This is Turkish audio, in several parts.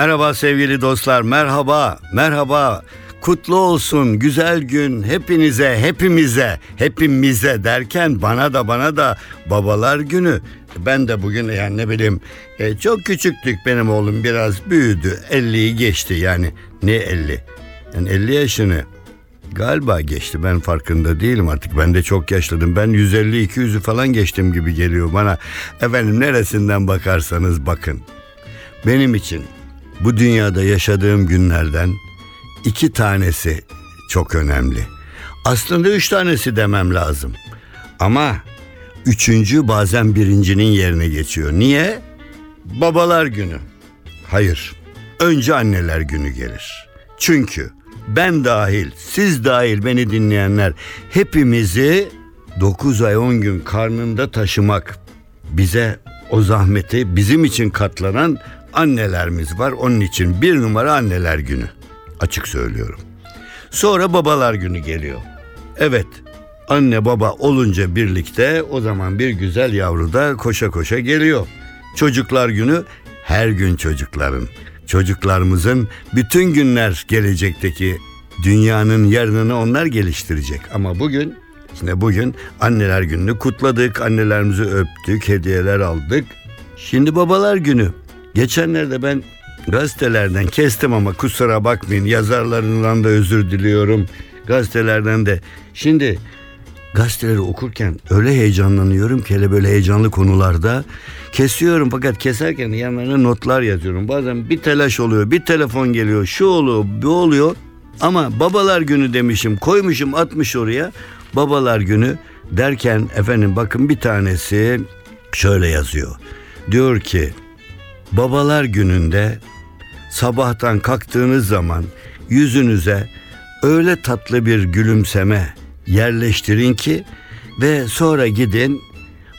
Merhaba sevgili dostlar, merhaba, merhaba. Kutlu olsun güzel gün hepinize, hepimize, hepimize derken bana da bana da babalar günü. Ben de bugün yani ne bileyim e, çok küçüktük benim oğlum biraz büyüdü. 50'yi geçti yani ne 50? Yani 50 yaşını galiba geçti ben farkında değilim artık ben de çok yaşladım. Ben 150-200'ü falan geçtim gibi geliyor bana. Efendim neresinden bakarsanız bakın. Benim için bu dünyada yaşadığım günlerden iki tanesi çok önemli. Aslında üç tanesi demem lazım. Ama üçüncü bazen birincinin yerine geçiyor. Niye? Babalar günü. Hayır. Önce anneler günü gelir. Çünkü ben dahil, siz dahil beni dinleyenler hepimizi 9 ay 10 gün karnında taşımak bize o zahmeti bizim için katlanan annelerimiz var. Onun için bir numara anneler günü. Açık söylüyorum. Sonra babalar günü geliyor. Evet anne baba olunca birlikte o zaman bir güzel yavru da koşa koşa geliyor. Çocuklar günü her gün çocukların, çocuklarımızın bütün günler gelecekteki dünyanın yarınını onlar geliştirecek. Ama bugün işte bugün anneler gününü kutladık, annelerimizi öptük, hediyeler aldık. Şimdi babalar günü. Geçenlerde ben gazetelerden kestim ama kusura bakmayın yazarlarından da özür diliyorum. Gazetelerden de. Şimdi gazeteleri okurken öyle heyecanlanıyorum ki hele böyle heyecanlı konularda kesiyorum fakat keserken yanlarına notlar yazıyorum. Bazen bir telaş oluyor, bir telefon geliyor, şu oluyor, bu oluyor. Ama babalar günü demişim, koymuşum, atmış oraya. Babalar günü derken efendim bakın bir tanesi şöyle yazıyor. Diyor ki babalar gününde sabahtan kalktığınız zaman yüzünüze öyle tatlı bir gülümseme yerleştirin ki ve sonra gidin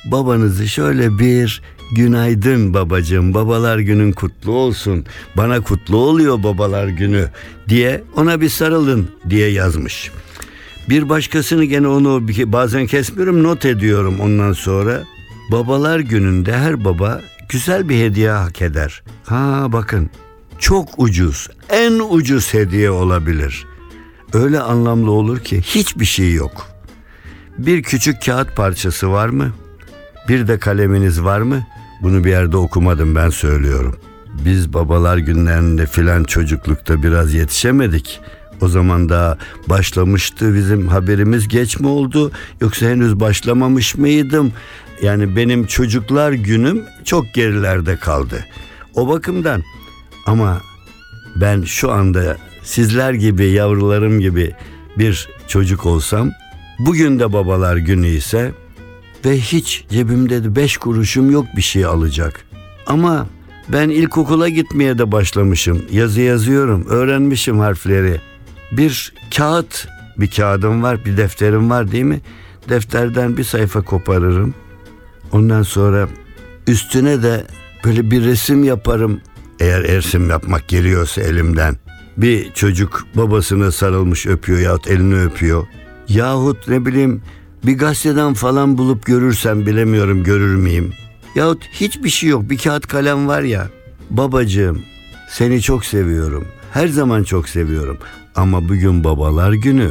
babanızı şöyle bir günaydın babacığım babalar günün kutlu olsun bana kutlu oluyor babalar günü diye ona bir sarılın diye yazmış. Bir başkasını gene onu bazen kesmiyorum not ediyorum ondan sonra. Babalar gününde her baba güzel bir hediye hak eder. Ha bakın çok ucuz, en ucuz hediye olabilir. Öyle anlamlı olur ki hiçbir şey yok. Bir küçük kağıt parçası var mı? Bir de kaleminiz var mı? Bunu bir yerde okumadım ben söylüyorum. Biz babalar günlerinde filan çocuklukta biraz yetişemedik. O zaman daha başlamıştı bizim haberimiz geç mi oldu yoksa henüz başlamamış mıydım? Yani benim çocuklar günüm çok gerilerde kaldı. O bakımdan ama ben şu anda sizler gibi yavrularım gibi bir çocuk olsam bugün de babalar günü ise ve hiç cebimde de beş kuruşum yok bir şey alacak. Ama ben ilkokula gitmeye de başlamışım. Yazı yazıyorum, öğrenmişim harfleri. Bir kağıt, bir kağıdım var, bir defterim var değil mi? Defterden bir sayfa koparırım. Ondan sonra üstüne de böyle bir resim yaparım. Eğer resim yapmak geliyorsa elimden. Bir çocuk babasına sarılmış öpüyor yahut elini öpüyor. Yahut ne bileyim bir gazeteden falan bulup görürsem bilemiyorum görür müyüm? Yahut hiçbir şey yok bir kağıt kalem var ya. Babacığım seni çok seviyorum. Her zaman çok seviyorum. Ama bugün babalar günü.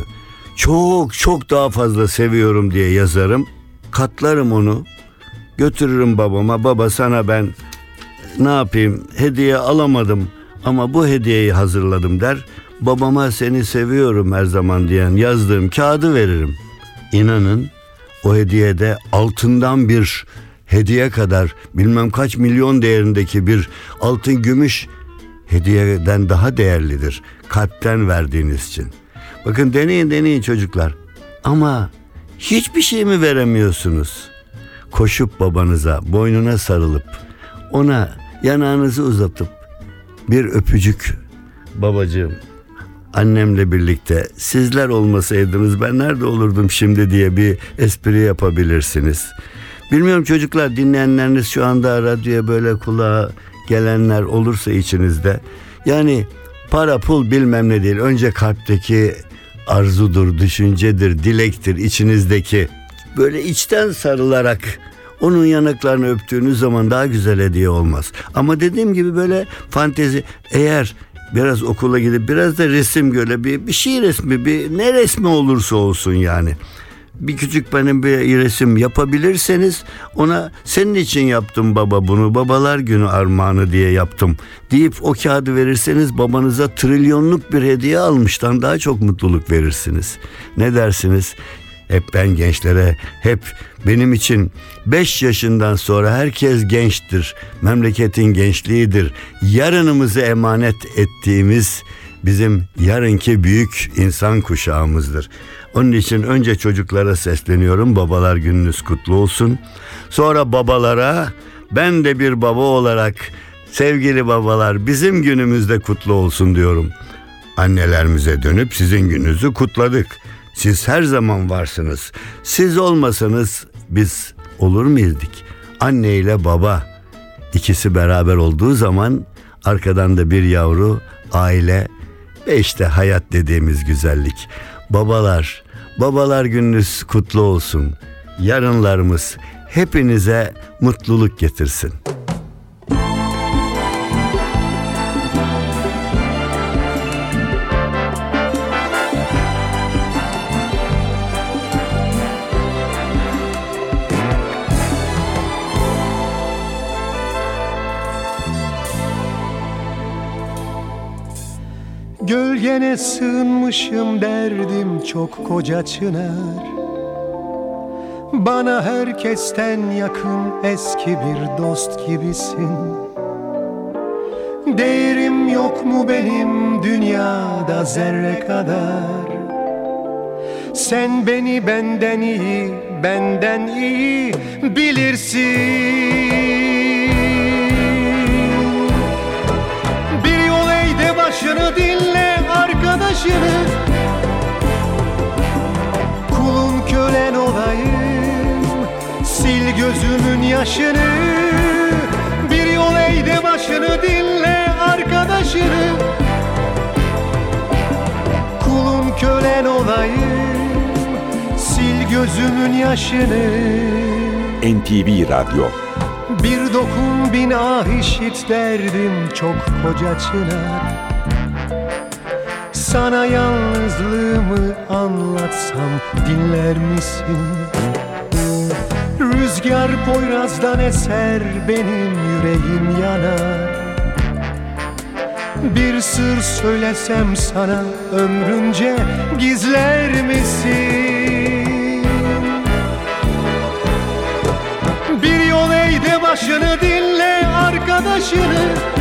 Çok çok daha fazla seviyorum diye yazarım. Katlarım onu. Götürürüm babama. Baba sana ben ne yapayım hediye alamadım ama bu hediyeyi hazırladım der. Babama seni seviyorum her zaman diyen yazdığım kağıdı veririm. İnanın o hediyede altından bir hediye kadar bilmem kaç milyon değerindeki bir altın gümüş hediyeden daha değerlidir. Kalpten verdiğiniz için. Bakın deneyin deneyin çocuklar. Ama hiçbir şey mi veremiyorsunuz? Koşup babanıza, boynuna sarılıp, ona yanağınızı uzatıp bir öpücük babacığım annemle birlikte sizler olmasaydınız ben nerede olurdum şimdi diye bir espri yapabilirsiniz. Bilmiyorum çocuklar dinleyenleriniz şu anda radyoya böyle kulağa gelenler olursa içinizde. Yani para pul bilmem ne değil. Önce kalpteki arzudur, düşüncedir, dilektir içinizdeki. Böyle içten sarılarak onun yanaklarını öptüğünüz zaman daha güzel hediye olmaz. Ama dediğim gibi böyle fantezi eğer biraz okula gidip biraz da resim göre bir, bir şey resmi bir ne resmi olursa olsun yani bir küçük benim bir resim yapabilirseniz ona senin için yaptım baba bunu babalar günü armağanı diye yaptım deyip o kağıdı verirseniz babanıza trilyonluk bir hediye almıştan daha çok mutluluk verirsiniz. Ne dersiniz? Hep ben gençlere hep benim için 5 yaşından sonra herkes gençtir. Memleketin gençliğidir. Yarınımızı emanet ettiğimiz bizim yarınki büyük insan kuşağımızdır. Onun için önce çocuklara sesleniyorum. Babalar gününüz kutlu olsun. Sonra babalara ben de bir baba olarak sevgili babalar bizim günümüzde kutlu olsun diyorum. Annelerimize dönüp sizin gününüzü kutladık. Siz her zaman varsınız. Siz olmasanız biz olur muydik? Anne ile baba ikisi beraber olduğu zaman arkadan da bir yavru, aile ve işte hayat dediğimiz güzellik. Babalar, babalar gününüz kutlu olsun. Yarınlarımız hepinize mutluluk getirsin. Gölgene sığınmışım derdim çok koca çınar. Bana herkesten yakın eski bir dost gibisin. Değerim yok mu benim dünyada zerre kadar? Sen beni benden iyi, benden iyi bilirsin arkadaşını Kulun kölen olayım Sil gözümün yaşını. Bir yol eğde başını dinle arkadaşını. Kulun kölen olayım Sil gözümün yaşını. NTV Radyo. Bir dokun bin ah işit derdim çok koca çınar Sana yalnızlığımı anlatsam dinler misin? Rüzgar Poyraz'dan eser benim yüreğim yanar Bir sır söylesem sana ömrünce gizler misin? Bir yol eğde başını dinle arkadaşını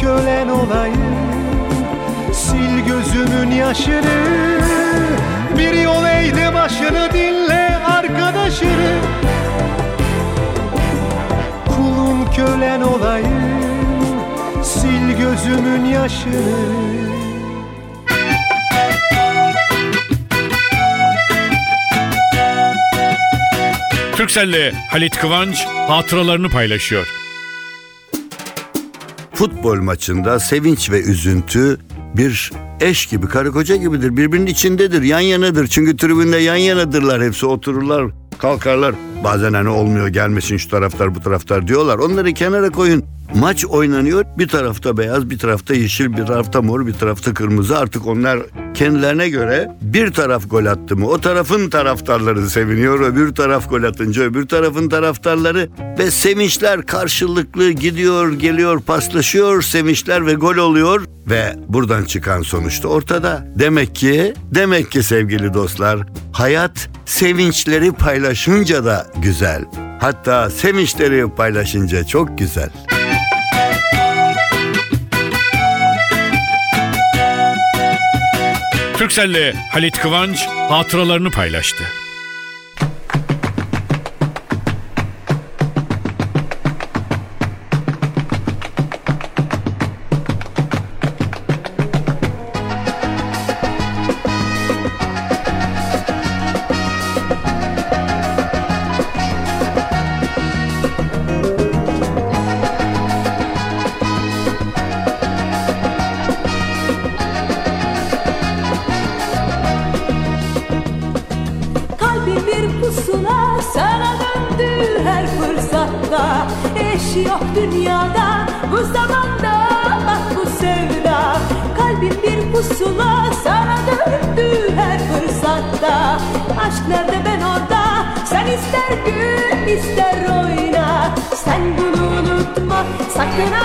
kölen olayım. Sil gözümün yaşını Bir yol eğde başını dinle arkadaşını. Kulun kölen olayım Sil gözümün yaşını. Türkcell'le Halit Kıvanç hatıralarını paylaşıyor. Futbol maçında sevinç ve üzüntü bir eş gibi, karı koca gibidir. Birbirinin içindedir, yan yanadır. Çünkü tribünde yan yanadırlar. Hepsi otururlar, kalkarlar. Bazen hani olmuyor gelmesin şu taraftar bu taraftar diyorlar. Onları kenara koyun. Maç oynanıyor. Bir tarafta beyaz, bir tarafta yeşil, bir tarafta mor, bir tarafta kırmızı. Artık onlar kendilerine göre bir taraf gol attı mı o tarafın taraftarları seviniyor. Öbür taraf gol atınca öbür tarafın taraftarları ve sevinçler karşılıklı gidiyor, geliyor, paslaşıyor. Sevinçler ve gol oluyor ve buradan çıkan sonuçta ortada. Demek ki, demek ki sevgili dostlar, hayat sevinçleri paylaşınca da güzel. Hatta sevinçleri paylaşınca çok güzel. Türkcell'le Halit Kıvanç hatıralarını paylaştı.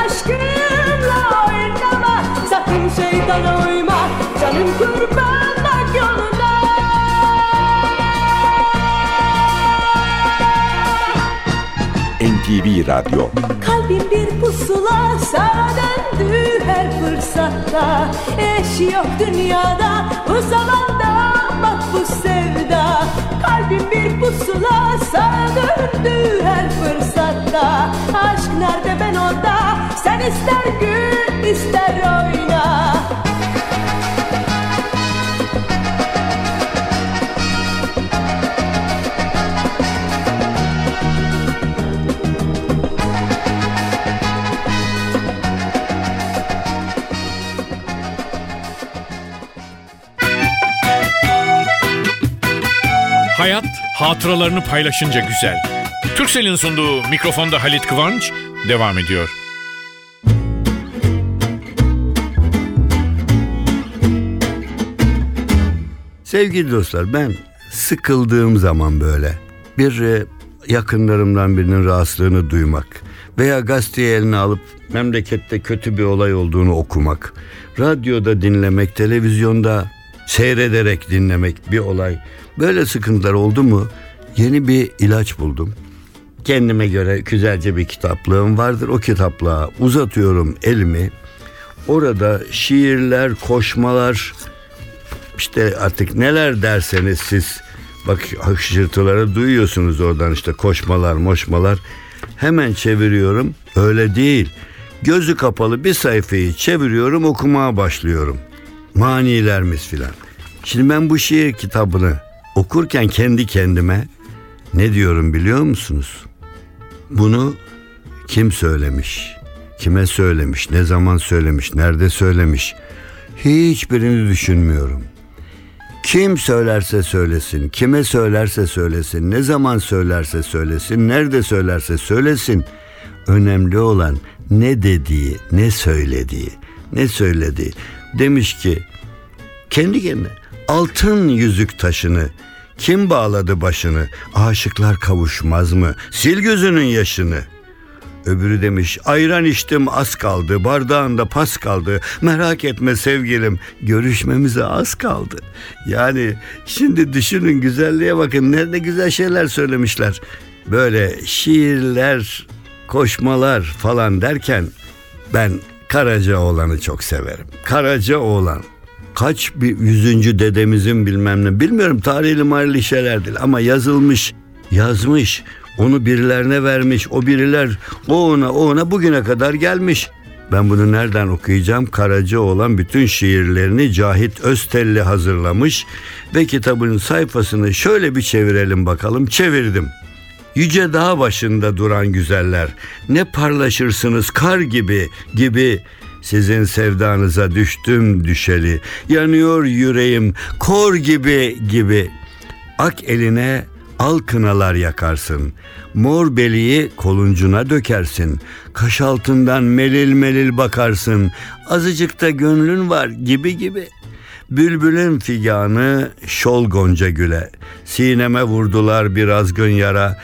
Sakın aşkınla oynama Sakın şeytana uyma. Canım kurban bak yoluna. NTV Radyo. Kalbim bir pusula sana döndü her fırsatta. Eş yok dünyada bu zamanda bak bu sevda. Kalbim bir pusula sana döndü her fırsatta. Aşk nerede ben orada sen ister gül ister oyna Hayat hatıralarını paylaşınca güzel. Türkcell'in sunduğu mikrofonda Halit Kıvanç devam ediyor. Sevgili dostlar ben sıkıldığım zaman böyle bir e, yakınlarımdan birinin rahatsızlığını duymak veya gazeteyi eline alıp memlekette kötü bir olay olduğunu okumak, radyoda dinlemek, televizyonda seyrederek dinlemek bir olay. Böyle sıkıntılar oldu mu yeni bir ilaç buldum. Kendime göre güzelce bir kitaplığım vardır. O kitaplığa uzatıyorum elimi. Orada şiirler, koşmalar, işte artık neler derseniz siz bak hışırtıları duyuyorsunuz oradan işte koşmalar moşmalar. Hemen çeviriyorum. Öyle değil. Gözü kapalı bir sayfayı çeviriyorum okumaya başlıyorum. Manilerimiz filan. Şimdi ben bu şiir kitabını okurken kendi kendime ne diyorum biliyor musunuz? Bunu kim söylemiş? Kime söylemiş? Ne zaman söylemiş? Nerede söylemiş? Hiçbirini düşünmüyorum kim söylerse söylesin, kime söylerse söylesin, ne zaman söylerse söylesin, nerede söylerse söylesin. Önemli olan ne dediği, ne söylediği, ne söylediği. Demiş ki kendi kendine altın yüzük taşını kim bağladı başını? Aşıklar kavuşmaz mı? Sil gözünün yaşını. Öbürü demiş ayran içtim az kaldı bardağında pas kaldı merak etme sevgilim görüşmemize az kaldı. Yani şimdi düşünün güzelliğe bakın ne, ne güzel şeyler söylemişler. Böyle şiirler koşmalar falan derken ben Karacaoğlan'ı çok severim. Karacaoğlan kaç bir yüzüncü dedemizin bilmem ne bilmiyorum tarihli marili şeyler değil ama yazılmış yazmış onu birilerine vermiş o biriler o ona o ona bugüne kadar gelmiş. Ben bunu nereden okuyacağım? Karaca olan bütün şiirlerini Cahit Öztelli hazırlamış ve kitabın sayfasını şöyle bir çevirelim bakalım. Çevirdim. Yüce dağ başında duran güzeller ne parlaşırsınız kar gibi gibi sizin sevdanıza düştüm düşeli yanıyor yüreğim kor gibi gibi ak eline al kınalar yakarsın. Mor beliği koluncuna dökersin. Kaş altından melil melil bakarsın. Azıcık da gönlün var gibi gibi. Bülbülün figanı şol gonca güle. Sineme vurdular bir azgın yara.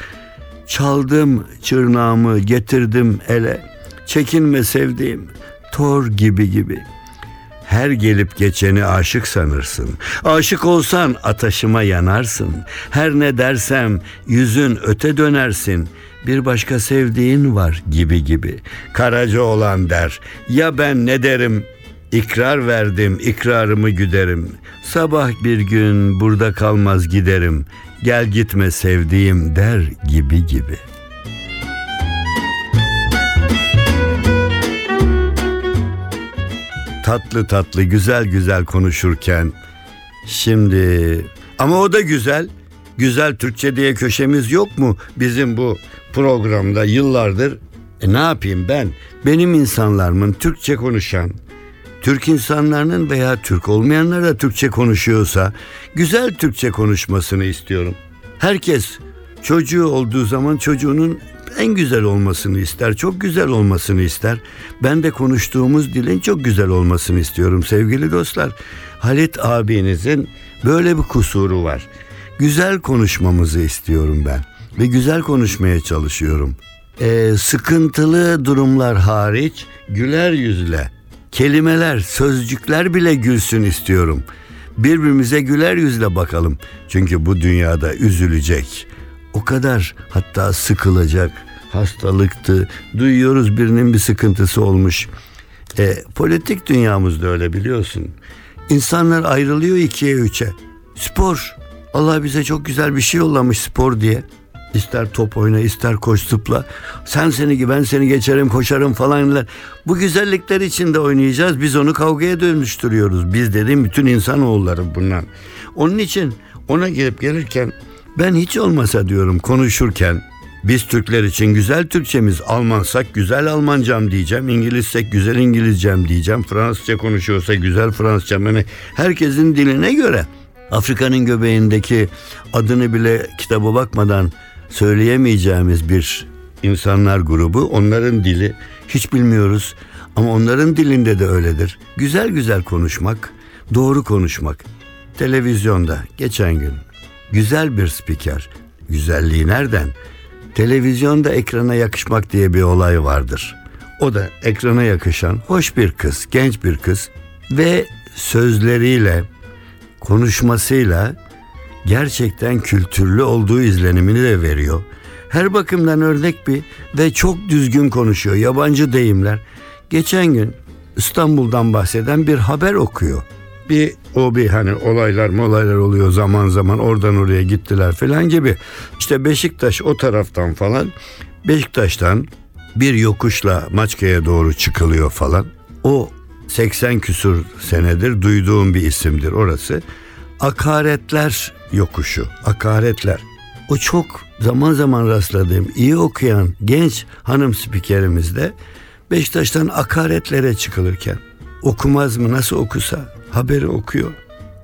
Çaldım çırnağımı getirdim ele. Çekinme sevdiğim tor gibi gibi her gelip geçeni aşık sanırsın. Aşık olsan ataşıma yanarsın. Her ne dersem yüzün öte dönersin. Bir başka sevdiğin var gibi gibi. Karaca olan der. Ya ben ne derim İkrar verdim, ikrarımı güderim. Sabah bir gün burada kalmaz giderim. Gel gitme sevdiğim der gibi gibi. Tatlı tatlı, güzel güzel konuşurken şimdi ama o da güzel. Güzel Türkçe diye köşemiz yok mu bizim bu programda yıllardır? E ne yapayım ben? Benim insanlarımın Türkçe konuşan, Türk insanlarının veya Türk olmayanlar da Türkçe konuşuyorsa güzel Türkçe konuşmasını istiyorum. Herkes çocuğu olduğu zaman çocuğunun en güzel olmasını ister, çok güzel olmasını ister. Ben de konuştuğumuz dilin çok güzel olmasını istiyorum sevgili dostlar. Halit abinizin böyle bir kusuru var. Güzel konuşmamızı istiyorum ben ve güzel konuşmaya çalışıyorum. Ee, sıkıntılı durumlar hariç güler yüzle kelimeler, sözcükler bile gülsün istiyorum. Birbirimize güler yüzle bakalım. Çünkü bu dünyada üzülecek. O kadar hatta sıkılacak. Hastalıktı. Duyuyoruz birinin bir sıkıntısı olmuş. E, politik dünyamızda öyle biliyorsun. İnsanlar ayrılıyor ikiye üçe. Spor. Allah bize çok güzel bir şey yollamış spor diye. İster top oyna ister koş zıpla. Sen seni ben seni geçerim koşarım falan. Bu güzellikler içinde oynayacağız. Biz onu kavgaya dönüştürüyoruz. Biz dediğim bütün insanoğulları bundan. Onun için ona gelip gelirken ben hiç olmasa diyorum konuşurken biz Türkler için güzel Türkçemiz, Almansak güzel Almancam diyeceğim, İngilizsek güzel İngilizcem diyeceğim, Fransızca konuşuyorsa güzel Fransızcam. Yani herkesin diline göre Afrika'nın göbeğindeki adını bile kitaba bakmadan söyleyemeyeceğimiz bir insanlar grubu. Onların dili hiç bilmiyoruz ama onların dilinde de öyledir. Güzel güzel konuşmak, doğru konuşmak. Televizyonda geçen gün güzel bir spiker. Güzelliği nereden? Televizyonda ekrana yakışmak diye bir olay vardır. O da ekrana yakışan hoş bir kız, genç bir kız ve sözleriyle, konuşmasıyla gerçekten kültürlü olduğu izlenimini de veriyor. Her bakımdan örnek bir ve çok düzgün konuşuyor. Yabancı deyimler. Geçen gün İstanbul'dan bahseden bir haber okuyor. Bir o bir hani olaylar mı olaylar oluyor zaman zaman oradan oraya gittiler falan gibi. İşte Beşiktaş o taraftan falan Beşiktaş'tan bir yokuşla Maçka'ya doğru çıkılıyor falan. O 80 küsur senedir duyduğum bir isimdir orası. Akaretler yokuşu. Akaretler. O çok zaman zaman rastladığım iyi okuyan genç hanım spikerimiz de Beşiktaş'tan akaretlere çıkılırken okumaz mı nasıl okusa haberi okuyor.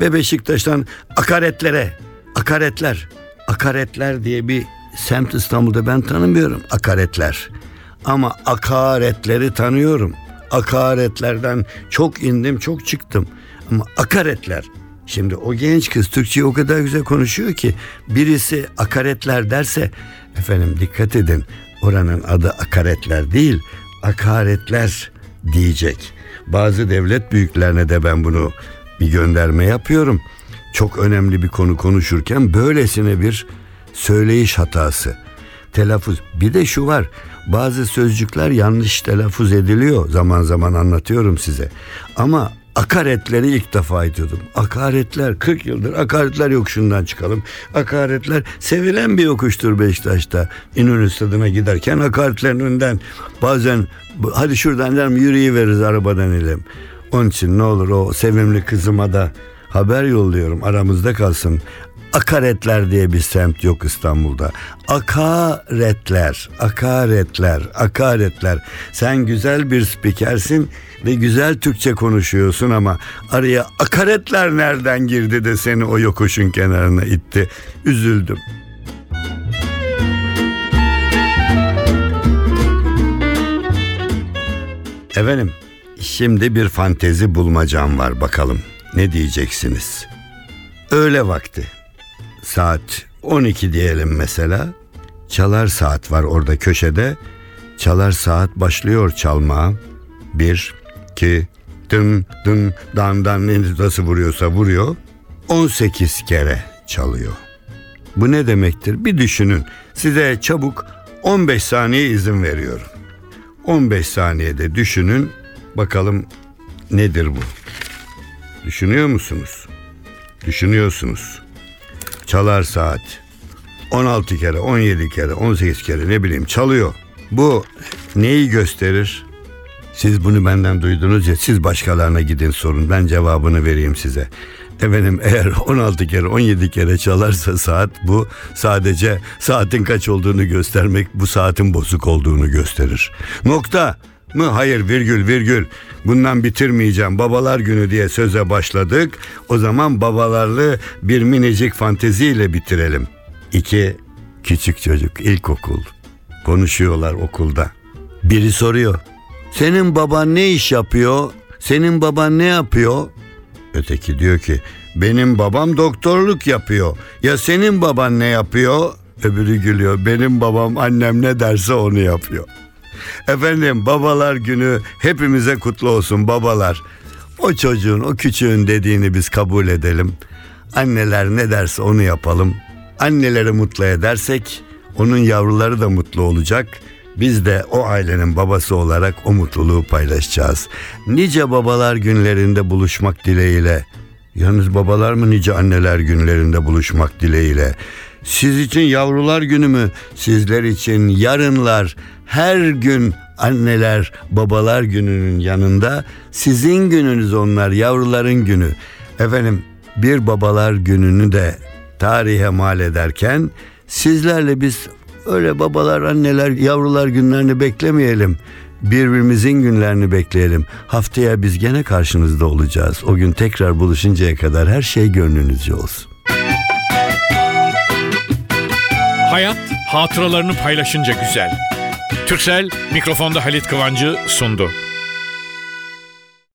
Ve Beşiktaş'tan akaretlere, akaretler, akaretler diye bir semt İstanbul'da ben tanımıyorum akaretler. Ama akaretleri tanıyorum. Akaretlerden çok indim, çok çıktım. Ama akaretler Şimdi o genç kız Türkçeyi o kadar güzel konuşuyor ki birisi akaretler derse efendim dikkat edin oranın adı akaretler değil akaretler diyecek. Bazı devlet büyüklerine de ben bunu bir gönderme yapıyorum. Çok önemli bir konu konuşurken böylesine bir söyleyiş hatası. Telaffuz. Bir de şu var. Bazı sözcükler yanlış telaffuz ediliyor. Zaman zaman anlatıyorum size. Ama akaretleri ilk defa ediyordum. Akaretler 40 yıldır akaretler yokuşundan çıkalım. Akaretler sevilen bir yokuştur Beşiktaş'ta. İnönü stadına giderken akaretlerin önünden bazen hadi şuradan derim yürüyüveririz arabadan inelim. Onun için ne olur o sevimli kızıma da haber yolluyorum aramızda kalsın. Akaretler diye bir semt yok İstanbul'da. Akaretler, akaretler, akaretler. Sen güzel bir spikersin ve güzel Türkçe konuşuyorsun ama araya akaretler nereden girdi de seni o yokuşun kenarına itti. Üzüldüm. Efendim, şimdi bir fantezi bulmacam var bakalım. Ne diyeceksiniz? Öğle vakti. Saat 12 diyelim mesela. Çalar saat var orada köşede. Çalar saat başlıyor çalmaya. Bir, iki, dın dın dan dan nasıl vuruyorsa vuruyor. 18 kere çalıyor. Bu ne demektir? Bir düşünün. Size çabuk 15 saniye izin veriyorum. 15 saniyede düşünün. Bakalım nedir bu? Düşünüyor musunuz? Düşünüyorsunuz. Çalar saat. 16 kere, 17 kere, 18 kere ne bileyim çalıyor. Bu neyi gösterir? Siz bunu benden duydunuz ya siz başkalarına gidin sorun ben cevabını vereyim size. Efendim eğer 16 kere 17 kere çalarsa saat bu sadece saatin kaç olduğunu göstermek bu saatin bozuk olduğunu gösterir. Nokta mı? Hayır virgül virgül. Bundan bitirmeyeceğim. Babalar günü diye söze başladık. O zaman babalarlı bir minicik fanteziyle bitirelim. İki küçük çocuk ilkokul. Konuşuyorlar okulda. Biri soruyor. Senin baban ne iş yapıyor? Senin baban ne yapıyor? Öteki diyor ki benim babam doktorluk yapıyor. Ya senin baban ne yapıyor? Öbürü gülüyor. Benim babam annem ne derse onu yapıyor. Efendim babalar günü hepimize kutlu olsun babalar. O çocuğun o küçüğün dediğini biz kabul edelim. Anneler ne derse onu yapalım. Anneleri mutlu edersek onun yavruları da mutlu olacak. Biz de o ailenin babası olarak o mutluluğu paylaşacağız. Nice babalar günlerinde buluşmak dileğiyle. Yalnız babalar mı nice anneler günlerinde buluşmak dileğiyle. Siz için yavrular günü mü? Sizler için yarınlar her gün anneler babalar gününün yanında sizin gününüz onlar yavruların günü. Efendim bir babalar gününü de tarihe mal ederken sizlerle biz öyle babalar anneler yavrular günlerini beklemeyelim. Birbirimizin günlerini bekleyelim. Haftaya biz gene karşınızda olacağız. O gün tekrar buluşuncaya kadar her şey gönlünüzce olsun. Hayat hatıralarını paylaşınca güzel. Türksel mikrofonda Halit Kıvancı sundu.